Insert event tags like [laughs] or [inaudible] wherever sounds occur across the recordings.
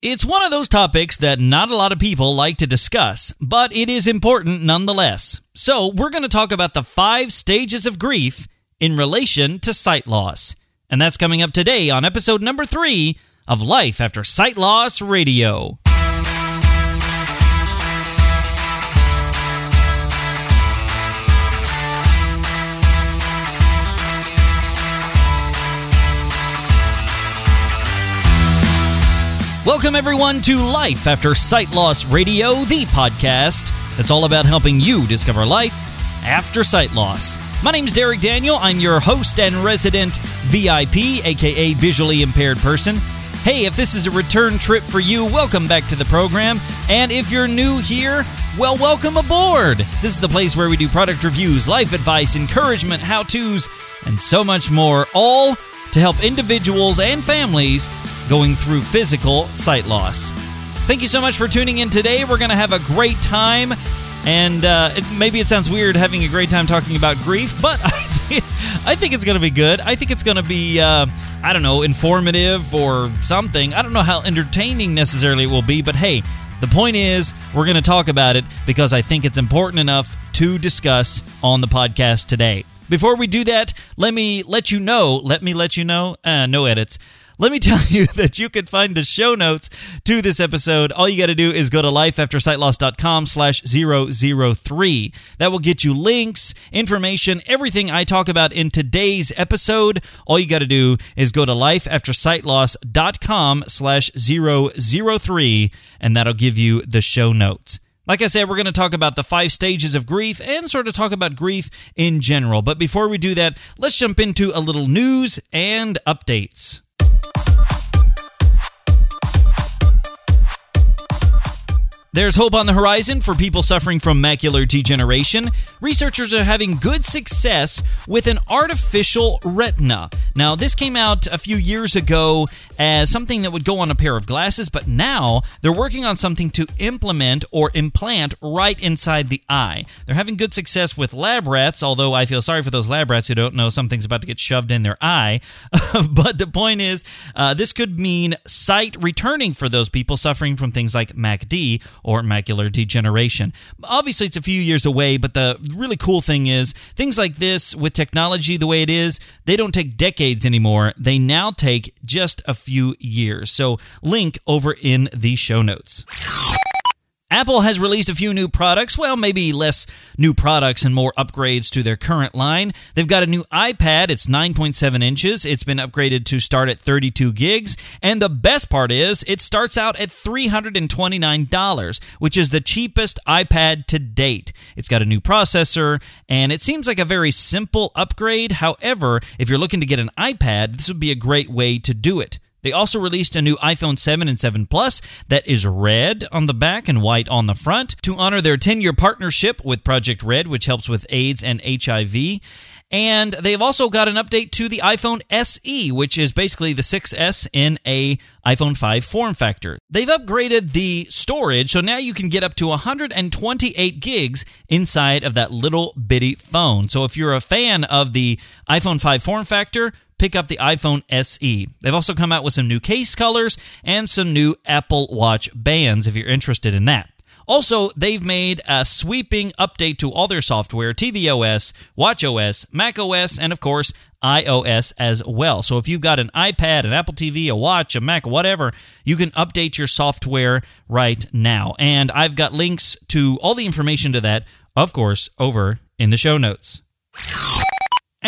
It's one of those topics that not a lot of people like to discuss, but it is important nonetheless. So, we're going to talk about the five stages of grief in relation to sight loss. And that's coming up today on episode number three of Life After Sight Loss Radio. Welcome, everyone, to Life After Sight Loss Radio, the podcast that's all about helping you discover life after sight loss. My name's Derek Daniel. I'm your host and resident VIP, aka visually impaired person. Hey, if this is a return trip for you, welcome back to the program. And if you're new here, well, welcome aboard. This is the place where we do product reviews, life advice, encouragement, how to's, and so much more, all to help individuals and families going through physical sight loss. Thank you so much for tuning in today. We're going to have a great time. And uh, it, maybe it sounds weird having a great time talking about grief, [laughs] but I think, I think it's going to be good. I think it's going to be, uh, I don't know, informative or something. I don't know how entertaining necessarily it will be, but hey, the point is, we're going to talk about it because I think it's important enough to discuss on the podcast today. Before we do that, let me let you know, let me let you know, uh, no edits let me [laughs] tell you that you can find the show notes to this episode. All you got to do is go to lifeaftersightloss.com slash 003. That will get you links, information, everything I talk about in today's episode. All you got to do is go to lifeaftersightloss.com slash 003, and that'll give you the show notes. Like I said, we're going to talk about the five stages of grief and sort of talk about grief in general. But before we do that, let's jump into a little news and updates. There's hope on the horizon for people suffering from macular degeneration. Researchers are having good success with an artificial retina. Now, this came out a few years ago as something that would go on a pair of glasses, but now they're working on something to implement or implant right inside the eye. They're having good success with lab rats, although I feel sorry for those lab rats who don't know something's about to get shoved in their eye. [laughs] but the point is, uh, this could mean sight returning for those people suffering from things like MACD or macular degeneration. Obviously, it's a few years away, but the really cool thing is things like this with technology the way it is, they don't take decades anymore. They now take just a few years. So, link over in the show notes. Apple has released a few new products, well, maybe less new products and more upgrades to their current line. They've got a new iPad, it's 9.7 inches, it's been upgraded to start at 32 gigs, and the best part is it starts out at $329, which is the cheapest iPad to date. It's got a new processor, and it seems like a very simple upgrade. However, if you're looking to get an iPad, this would be a great way to do it. They also released a new iPhone 7 and 7 Plus that is red on the back and white on the front to honor their 10 year partnership with Project Red, which helps with AIDS and HIV. And they've also got an update to the iPhone SE, which is basically the 6S in a iPhone 5 form factor. They've upgraded the storage, so now you can get up to 128 gigs inside of that little bitty phone. So if you're a fan of the iPhone 5 form factor, pick up the iPhone SE. They've also come out with some new case colors and some new Apple Watch bands if you're interested in that. Also, they've made a sweeping update to all their software tvOS, watchOS, macOS, and of course, iOS as well. So if you've got an iPad, an Apple TV, a watch, a Mac, whatever, you can update your software right now. And I've got links to all the information to that, of course, over in the show notes.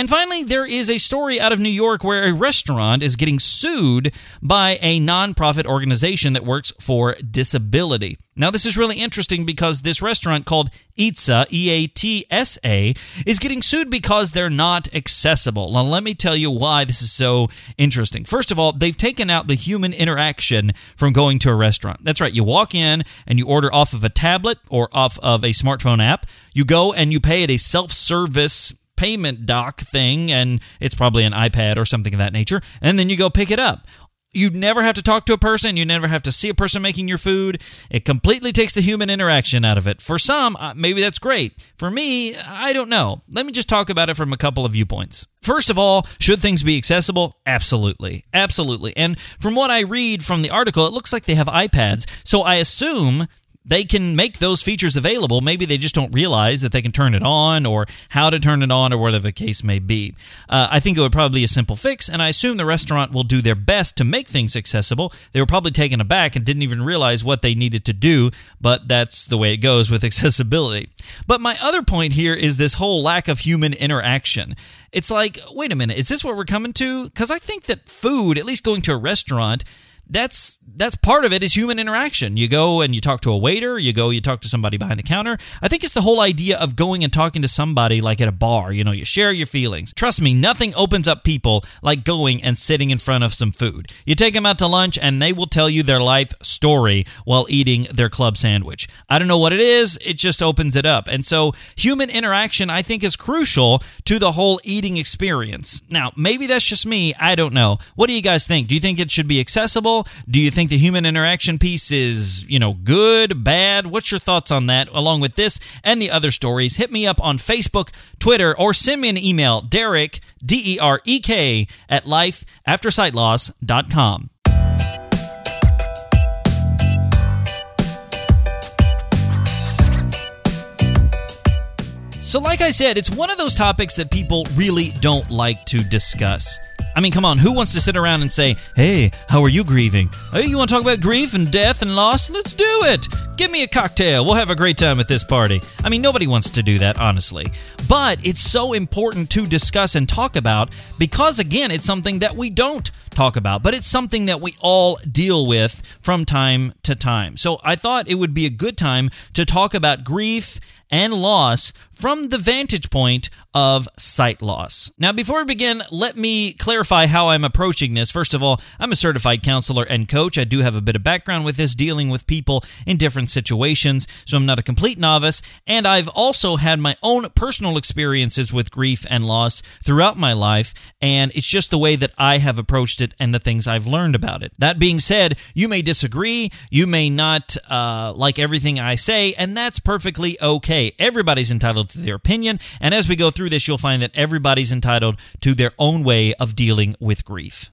And finally, there is a story out of New York where a restaurant is getting sued by a nonprofit organization that works for disability. Now, this is really interesting because this restaurant called Eatsa, E A T S A, is getting sued because they're not accessible. Now, let me tell you why this is so interesting. First of all, they've taken out the human interaction from going to a restaurant. That's right, you walk in and you order off of a tablet or off of a smartphone app. You go and you pay at a self service payment dock thing, and it's probably an iPad or something of that nature, and then you go pick it up. You never have to talk to a person. You never have to see a person making your food. It completely takes the human interaction out of it. For some, uh, maybe that's great. For me, I don't know. Let me just talk about it from a couple of viewpoints. First of all, should things be accessible? Absolutely. Absolutely. And from what I read from the article, it looks like they have iPads. So I assume they can make those features available. Maybe they just don't realize that they can turn it on or how to turn it on or whatever the case may be. Uh, I think it would probably be a simple fix, and I assume the restaurant will do their best to make things accessible. They were probably taken aback and didn't even realize what they needed to do, but that's the way it goes with [laughs] accessibility. But my other point here is this whole lack of human interaction. It's like, wait a minute, is this what we're coming to? Because I think that food, at least going to a restaurant, that's that's part of it is human interaction. You go and you talk to a waiter, you go you talk to somebody behind a counter. I think it's the whole idea of going and talking to somebody like at a bar, you know, you share your feelings. Trust me, nothing opens up people like going and sitting in front of some food. You take them out to lunch and they will tell you their life story while eating their club sandwich. I don't know what it is, it just opens it up. And so human interaction I think is crucial to the whole eating experience. Now, maybe that's just me, I don't know. What do you guys think? Do you think it should be accessible? Do you think the human interaction piece is, you know, good, bad? What's your thoughts on that, along with this and the other stories? Hit me up on Facebook, Twitter, or send me an email, Derek, D E R E K, at lifeaftersightloss.com. So, like I said, it's one of those topics that people really don't like to discuss. I mean, come on, who wants to sit around and say, hey, how are you grieving? Hey, you want to talk about grief and death and loss? Let's do it. Give me a cocktail. We'll have a great time at this party. I mean, nobody wants to do that, honestly. But it's so important to discuss and talk about because, again, it's something that we don't talk about, but it's something that we all deal with from time to time. So I thought it would be a good time to talk about grief and loss from the vantage point of sight loss. Now, before we begin, let me clarify how I'm approaching this. First of all, I'm a certified counselor and coach. I do have a bit of background with this, dealing with people in different situations, so I'm not a complete novice. And I've also had my own personal experiences with grief and loss throughout my life, and it's just the way that I have approached it and the things I've learned about it. That being said, you may disagree, you may not uh, like everything I say, and that's perfectly okay. Everybody's entitled to their opinion. And as we go through this, you'll find that everybody's entitled to their own way of dealing with grief.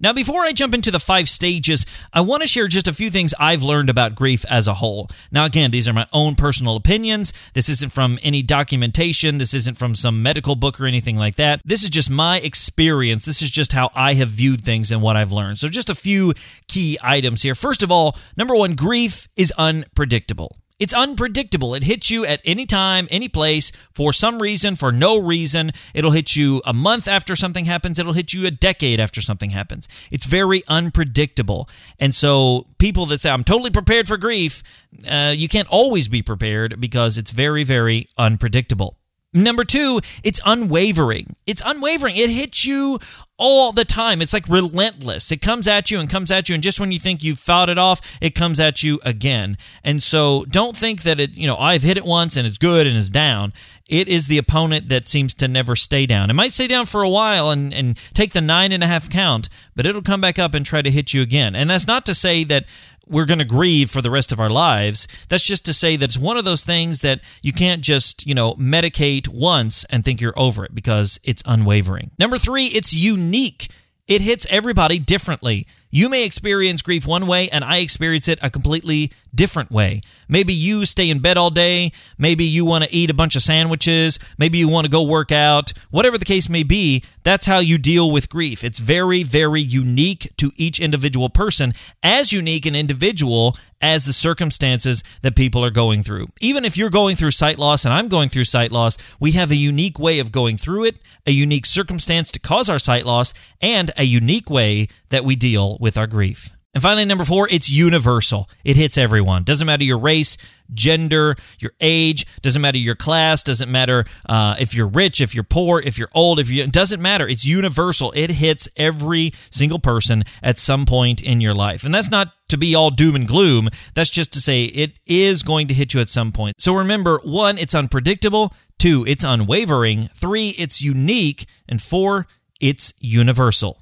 Now, before I jump into the five stages, I want to share just a few things I've learned about grief as a whole. Now, again, these are my own personal opinions. This isn't from any documentation. This isn't from some medical book or anything like that. This is just my experience. This is just how I have viewed things and what I've learned. So, just a few key items here. First of all, number one, grief is unpredictable. It's unpredictable. It hits you at any time, any place, for some reason, for no reason. It'll hit you a month after something happens. It'll hit you a decade after something happens. It's very unpredictable. And so, people that say, I'm totally prepared for grief, uh, you can't always be prepared because it's very, very unpredictable. Number two, it's unwavering. It's unwavering. It hits you all the time. It's like relentless. It comes at you and comes at you, and just when you think you've fought it off, it comes at you again. And so don't think that it, you know, I've hit it once and it's good and it's down. It is the opponent that seems to never stay down. It might stay down for a while and, and take the nine and a half count, but it'll come back up and try to hit you again. And that's not to say that we're going to grieve for the rest of our lives. That's just to say that it's one of those things that you can't just, you know, medicate once and think you're over it because it's unwavering. Number three, it's unique. It hits everybody differently. You may experience grief one way, and I experience it a completely different way. Maybe you stay in bed all day. Maybe you want to eat a bunch of sandwiches. Maybe you want to go work out. Whatever the case may be, that's how you deal with grief. It's very, very unique to each individual person, as unique and individual as the circumstances that people are going through. Even if you're going through sight loss and I'm going through sight loss, we have a unique way of going through it, a unique circumstance to cause our sight loss, and a unique way that we deal with our grief. And finally, number four, it's universal. It hits everyone. Doesn't matter your race, gender, your age, doesn't matter your class, doesn't matter uh, if you're rich, if you're poor, if you're old, if you it doesn't matter. It's universal. It hits every single person at some point in your life. And that's not to be all doom and gloom. That's just to say it is going to hit you at some point. So remember, one, it's unpredictable. Two, it's unwavering. Three, it's unique. And four, it's universal.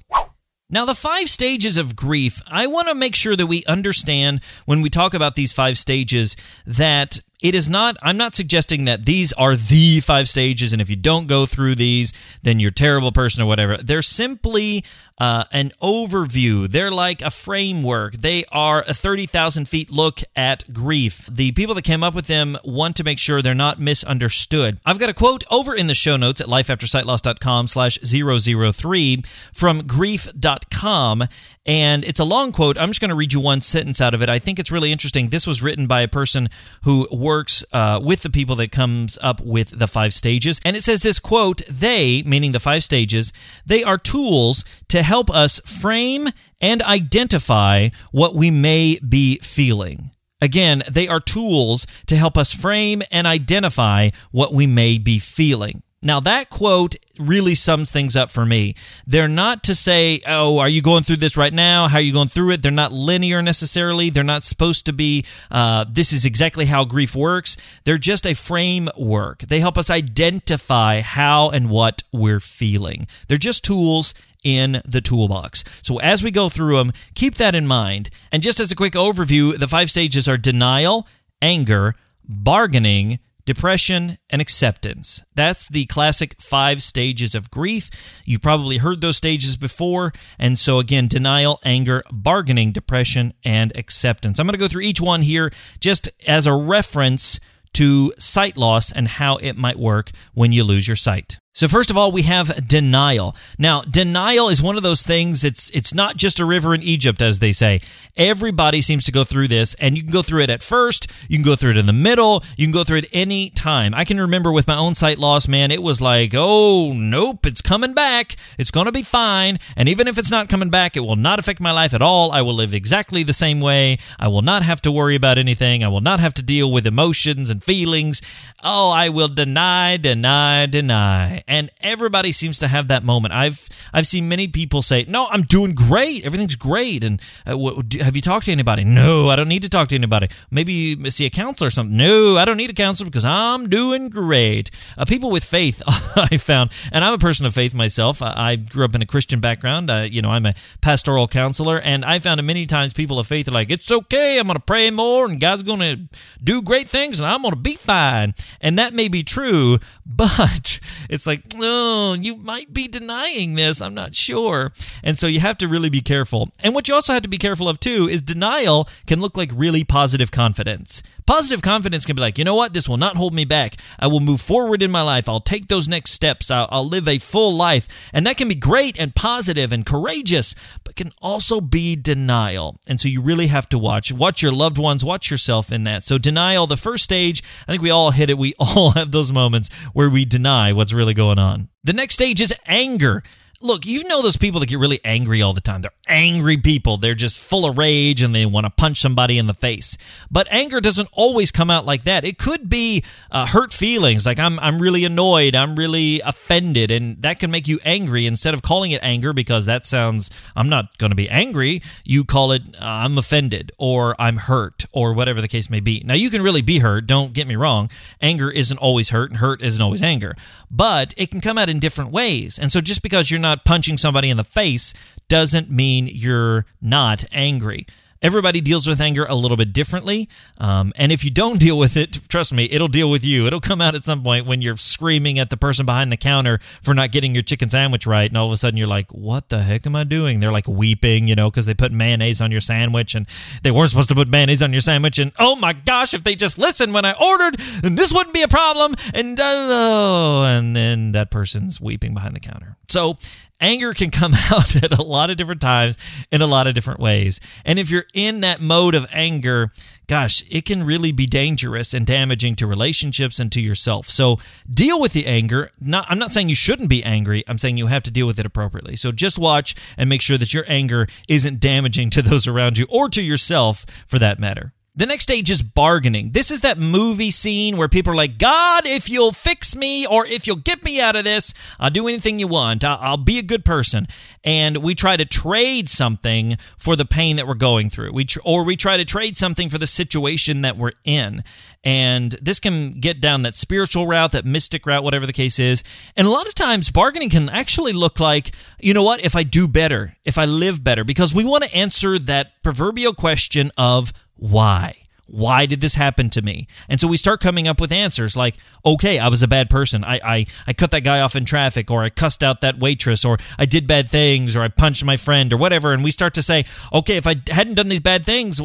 Now, the five stages of grief, I want to make sure that we understand when we talk about these five stages that it is not, I'm not suggesting that these are the five stages, and if you don't go through these, then you're a terrible person or whatever. They're simply uh, an overview. They're like a framework. They are a 30,000 feet look at grief. The people that came up with them want to make sure they're not misunderstood. I've got a quote over in the show notes at lifeaftersightloss.com slash 003 from grief.com, and it's a long quote. I'm just going to read you one sentence out of it. I think it's really interesting. This was written by a person who works uh, with the people that comes up with the five stages. And it says this quote, they, meaning the five stages, they are tools to help us frame and identify what we may be feeling. Again, they are tools to help us frame and identify what we may be feeling. Now, that quote really sums things up for me. They're not to say, oh, are you going through this right now? How are you going through it? They're not linear necessarily. They're not supposed to be, uh, this is exactly how grief works. They're just a framework. They help us identify how and what we're feeling. They're just tools in the toolbox. So as we go through them, keep that in mind. And just as a quick overview, the five stages are denial, anger, bargaining, depression, and acceptance. That's the classic five stages of grief. You've probably heard those stages before. And so, again, denial, anger, bargaining, depression, and acceptance. I'm going to go through each one here just as a reference to sight loss and how it might work when you lose your sight. So first of all, we have denial. Now, denial is one of those things. It's it's not just a river in Egypt, as they say. Everybody seems to go through this, and you can go through it at first. You can go through it in the middle. You can go through it any time. I can remember with my own sight loss, man. It was like, oh nope, it's coming back. It's gonna be fine. And even if it's not coming back, it will not affect my life at all. I will live exactly the same way. I will not have to worry about anything. I will not have to deal with emotions and feelings. Oh, I will deny, deny, deny and everybody seems to have that moment. I've I've seen many people say, "No, I'm doing great. Everything's great." And uh, what, have you talked to anybody? No, I don't need to talk to anybody. Maybe see a counselor or something. No, I don't need a counselor because I'm doing great. Uh, people with faith, [laughs] I found, and I'm a person of faith myself. I, I grew up in a Christian background. Uh, you know, I'm a pastoral counselor, and I found many times people of faith are like, "It's okay. I'm going to pray more, and God's going to do great things, and I'm going to be fine." And that may be true, [laughs] but it's like oh, you might be denying this. I'm not sure. And so you have to really be careful. And what you also have to be careful of, too, is denial can look like really positive confidence. Positive confidence can be like, you know what? This will not hold me back. I will move forward in my life. I'll take those next steps. I'll, I'll live a full life. And that can be great and positive and courageous, can also be denial. And so you really have to watch. Watch your loved ones, watch yourself in that. So, denial, the first stage, I think we all hit it. We [laughs] all have those moments where we deny what's really going on. The next stage is anger look, you know those people that get really angry all the time. They're angry people. They're just full of rage and they want to punch somebody in the face. But anger doesn't always come out like that. It could be uh, hurt feelings, like I'm I'm really annoyed, I'm really offended, and that can make you angry. Instead of calling it anger because that sounds I'm not going to be angry, you call it uh, I'm offended or I'm hurt or whatever the case may be. Now you can really be hurt. Don't get me wrong. Anger isn't always hurt, and hurt isn't always anger. But it can come out in different ways. And so just because you're not not punching somebody in the face doesn't mean you're not angry. Everybody deals with anger a little bit differently. Um, and if you don't deal with it, trust me, it'll deal with you. It'll come out at some point when you're screaming at the person behind the counter for not getting your chicken sandwich right. And all of a sudden you're like, what the heck am I doing? They're like weeping, you know, because they put mayonnaise on your sandwich and they weren't supposed to put mayonnaise on your sandwich. And oh my gosh, if they just listened when I ordered, then this wouldn't be a problem. And, uh, oh, and then that person's weeping behind the counter. So anger can come [laughs] out at a lot of different times in a lot of different ways. And if you're in that mode of anger, gosh, it can really be dangerous and damaging to relationships and to yourself. So deal with the anger. Not, I'm not saying you shouldn't be angry. I'm saying you have to deal with it appropriately. So just watch and make sure that your anger isn't damaging to those around you or to yourself for that matter. The next stage is bargaining. This is that movie scene where people are like, God, if you'll fix me or if you'll get me out of this, I'll do anything you want. I'll, be a good person. And we try to trade something for the pain that we're going through. We tr- or we try to trade something for the situation that we're in. And this can get down that spiritual route, that mystic route, whatever the case is. And a lot of times, bargaining can actually look like, you know what, if I do better, if I live better, because we want to answer that proverbial question of, why? Why did this happen to me? And so we start coming up with answers like, okay, I was a bad person. I, I, I cut that guy off in traffic, or I cussed out that waitress, or I did bad things, or I punched my friend, or whatever. And we start to say, okay, if I hadn't done these bad things,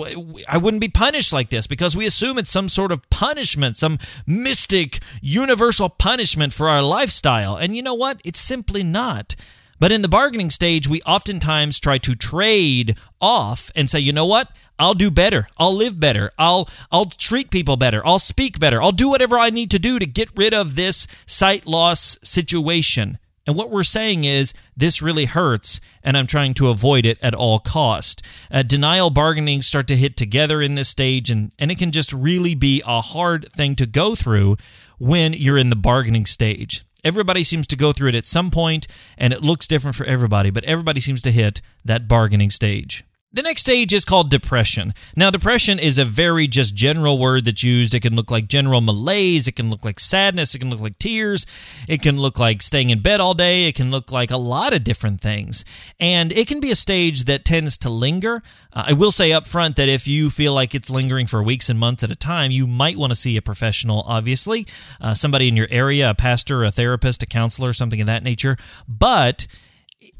I wouldn't be punished like this because we assume it's some sort of punishment, some mystic, universal punishment for our lifestyle. And you know what? It's simply not. But in the bargaining stage, we oftentimes try to trade off and say, you know what? I'll do better. I'll live better. I'll I'll treat people better. I'll speak better. I'll do whatever I need to do to get rid of this sight loss situation. And what we're saying is this really hurts, and I'm trying to avoid it at all cost. Uh, denial bargaining start to hit together in this stage, and, and it can just really be a hard thing to go through when you're in the bargaining stage. Everybody seems to go through it at some point, and it looks different for everybody, but everybody seems to hit that bargaining stage. The next stage is called depression. Now, depression is a very just general word that's used. It can look like general malaise. It can look like sadness. It can look like tears. It can look like staying in bed all day. It can look like a lot of different things. And it can be a stage that tends to linger. Uh, I will say up front that if you feel like it's lingering for weeks and months at a time, you might want to see a professional, obviously, uh, somebody in your area, a pastor, a therapist, a counselor, something of that nature. But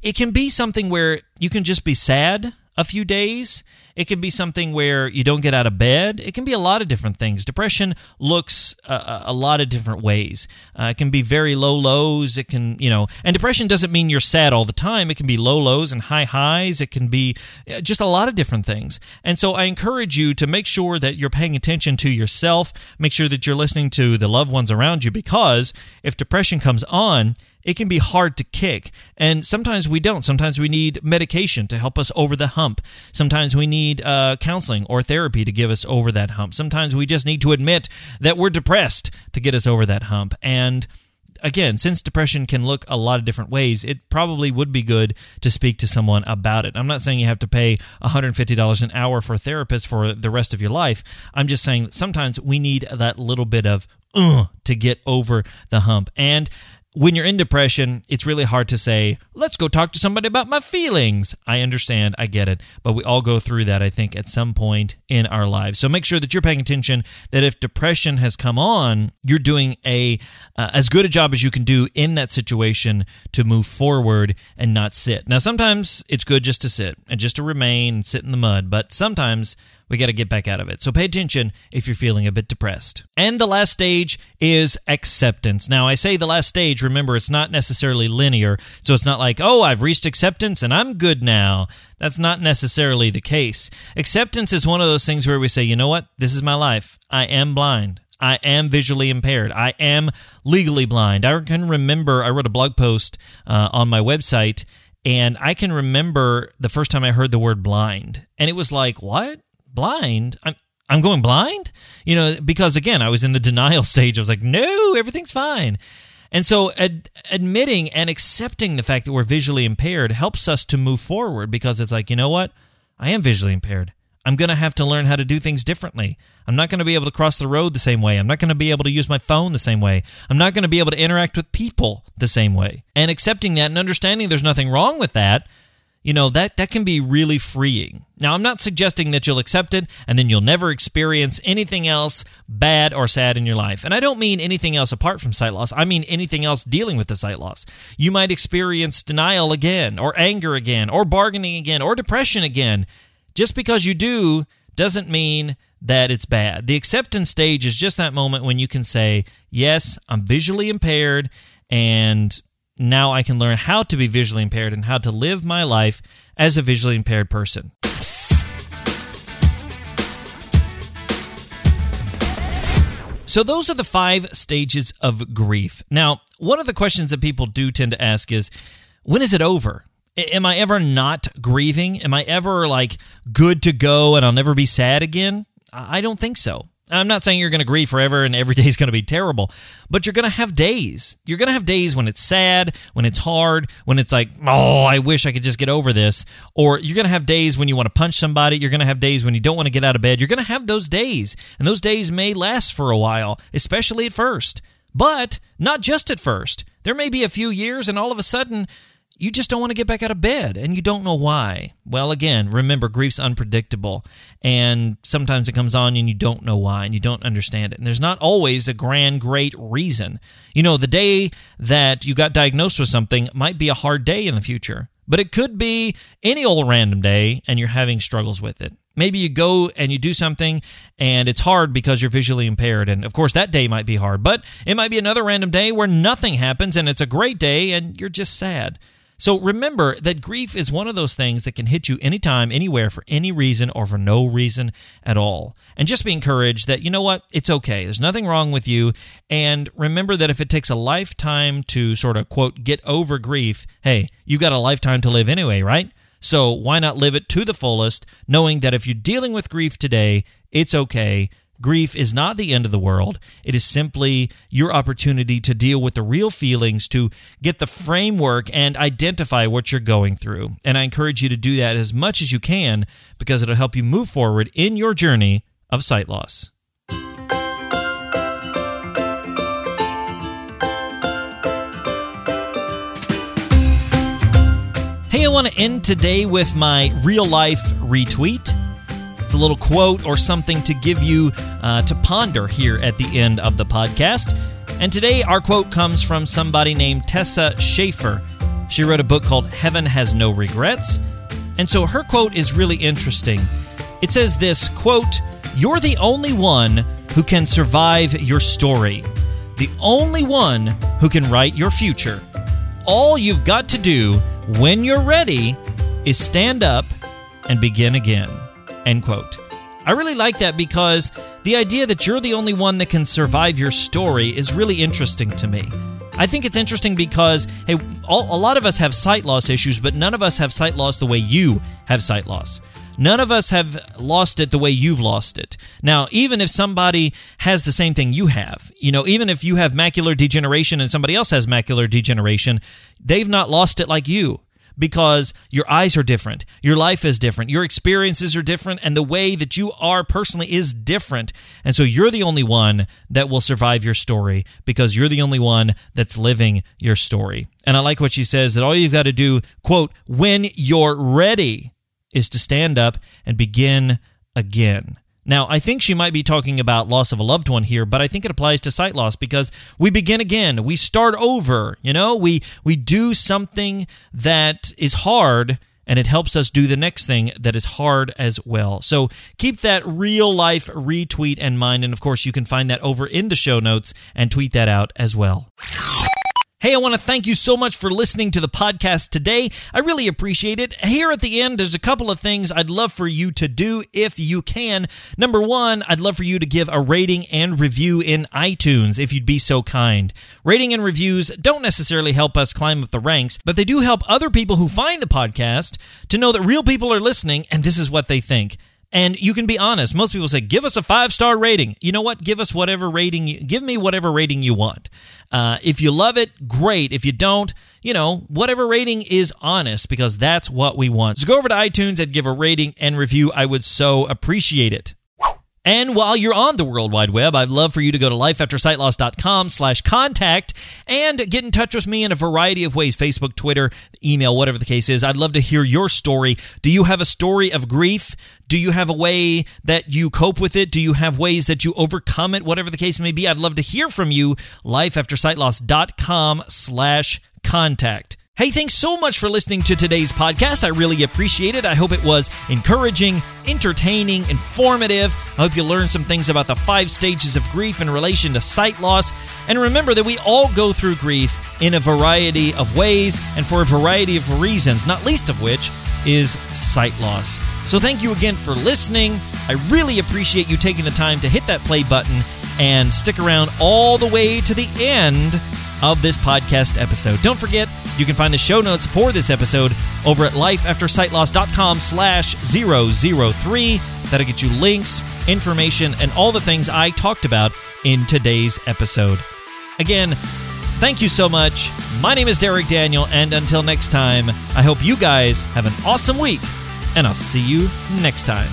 it can be something where you can just be sad a few days. It can be something where you don't get out of bed. It can be a lot of different things. Depression looks a, a lot of different ways. Uh, it can be very low lows. It can, you know, and depression doesn't mean you're sad all the time. It can be low lows and high highs. It can be uh, just a lot of different things. And so I encourage you to make sure that you're paying attention to yourself. Make sure that you're listening to the loved ones around you because if depression comes on, it can be hard to kick. And sometimes we don't. Sometimes we need medication to help us over the hump. Sometimes we need uh, counseling or therapy to give us over that hump. Sometimes we just need to admit that we're depressed to get us over that hump. And again, since depression can look a lot of different ways, it probably would be good to speak to someone about it. I'm not saying you have to pay $150 an hour for a therapist for the rest of your life. I'm just saying that sometimes we need that little bit of uh, to get over the hump. And when you're in depression, it's really hard to say, let's go talk to somebody about my feelings. I understand, I get it, but we all go through that, I think, at some point in our lives. So make sure that you're paying attention that if depression has come on, you're doing a uh, as good a job as you can do in that situation to move forward and not sit. Now, sometimes it's good just to sit and just to remain and sit in the mud, but sometimes we got to get back out of it. So pay attention if you're feeling a bit depressed. And the last stage is acceptance. Now, I say the last stage, remember, it's not necessarily linear. So it's not like, oh, I've reached acceptance and I'm good now. That's not necessarily the case. Acceptance is one of those things where we say, you know what? This is my life. I am blind. I am visually impaired. I am legally blind. I can remember I wrote a blog post uh, on my website, and I can remember the first time I heard the word blind. And it was like, what? Blind. I'm I'm going blind? You know, because again, I was in the denial [laughs] stage. I was like, no, everything's fine. And so ad- admitting and accepting the fact that we're visually impaired helps us to move forward because it's like, you know what? I am visually impaired. I'm going to have to learn how to do things differently. I'm not going to be able to cross the road the same way. I'm not going to be able to use my phone the same way. I'm not going to be able to interact with people the same way. And accepting that and understanding there's nothing wrong with that you know that that can be really freeing. Now i'm not suggesting that you'll accept it and then you'll never experience anything else bad or sad in your life. And i don't mean anything else apart from sight loss. I mean anything else dealing with the sight loss. You might experience denial again or anger again or bargaining again or depression again. Just because you do doesn't mean that it's bad. The acceptance stage is just that moment when you can say yes i'm visually impaired and now I can learn how to be visually impaired and how to live my life as a visually impaired person. So, those are the five stages of grief. Now, one of the questions that people do tend to ask is when is it over? Am I ever not grieving? Am I ever like good to go and I'll never be sad again? I don't think so. I'm not saying you're going to grieve forever and every [laughs] day is going to be terrible, but you're going to have days. You're going to have days when it's sad, when it's hard, when it's like, oh, I wish I could just get over this. Or you're going to have days when you want to punch somebody. You're going to have days when you don't want to get out of bed. You're going to have those days. And those days may last for a while, especially at first. But not just at first. There may be a few years and all of a sudden, you just don't want to get back out of bed and you don't know why. Well, again, remember, grief's unpredictable. And sometimes it comes on and you don't know why and you don't understand it. And there's not always a grand, great reason. You know, the day that you got diagnosed with something might be a hard day in the future, but it could be any old random day and you're having struggles with it. Maybe you go and you do something and it's hard because you're visually impaired. And of course, that day might be hard, but it might be another random day where nothing happens and it's a great day and you're just sad. So remember that grief is one of those things that can hit you anytime, anywhere, for any reason or for no reason at all. And just be encouraged that, you know what, it's okay. There's nothing wrong with you. And remember that if it takes a lifetime to sort of, quote, get over grief, hey, you got a lifetime to live anyway, right? So why not live it to the fullest, knowing that if you're dealing with grief today, it's okay. Grief is not the end of the world. It is simply your opportunity to deal with the real feelings, to get the framework and identify what you're going through. And I encourage you to do that as much as you can because it'll help you move forward in your journey of sight loss. Hey, I want to end today with my real life retweet. It's a little quote or something to give you uh, to ponder here at the end of the podcast. And today, our quote comes from somebody named Tessa Shaffer. She wrote a book called Heaven Has No Regrets. And so her quote is really interesting. It says this quote, You're the only one who can survive your story, the only one who can write your future. All you've got to do when you're ready is stand up and begin again. End quote. I really like that because the idea that you're the only one that can survive your story is really interesting to me. I think it's interesting because, hey, all, a lot of us have sight loss issues, but none of us have sight loss the way you have sight loss. None of us have lost it the way you've lost it. Now, even if somebody has the same thing you have, you know, even if you have macular degeneration and somebody else has macular degeneration, they've not lost it like you because your eyes are different, your life is different, your experiences are different, and the way that you are personally is different. And so you're the only one that will survive your story because you're the only one that's living your story. And I like what she says that all you've got to do, quote, when you're ready, is to stand up and begin again. Now, I think she might be talking about loss of a loved one here, but I think it applies to sight loss because we begin again. We start over, you know? We we do something that is hard and it helps us do the next thing that is hard as well. So keep that real life retweet in mind and of course you can find that over in the show notes and tweet that out as well. Hey, I want to thank you so much for listening to the podcast today. I really appreciate it. Here at the end, there's a couple of things I'd love for you to do if you can. Number one, I'd love for you to give a rating and review in iTunes if you'd be so kind. Rating and reviews don't necessarily help us climb up the ranks, but they do help other people who find the podcast to know that real people are listening and this is what they think. And you can be honest. Most people say, give us a five star rating. You know what? Give us whatever rating you, give me whatever rating you want. Uh, if you love it, great. If you don't, you know, whatever rating is honest because that's what we want. So go over to iTunes and give a rating and review. I would so appreciate it. And while you're on the World Wide Web, I'd love for you to go to lifeaftersightloss.com slash contact and get in touch with me in a variety of ways, Facebook, Twitter, email, whatever the case is. I'd love to hear your story. Do you have a story of grief? Do you have a way that you cope with it? Do you have ways that you overcome it? Whatever the case may be, I'd love to hear from you. Lifeaftersightloss.com slash contact. Hey, thanks so much for listening to today's podcast. I really appreciate it. I hope it was encouraging, entertaining, informative. I hope you learned some things about the five stages of grief in relation to sight loss. And remember that we all go through grief in a variety of ways and for a variety of reasons, not least of which is sight loss. So thank you again for listening. I really appreciate you taking the time to hit that play button and stick around all the way to the end of this podcast episode. Don't forget, you can find the show notes for this episode over at lifeaftersightloss.com slash 003. That'll get you links information, and all the things I talked about in today's episode. Again, thank you so much. My name is Derek Daniel, and until next time, I hope you guys have an awesome week, and I'll see you next time.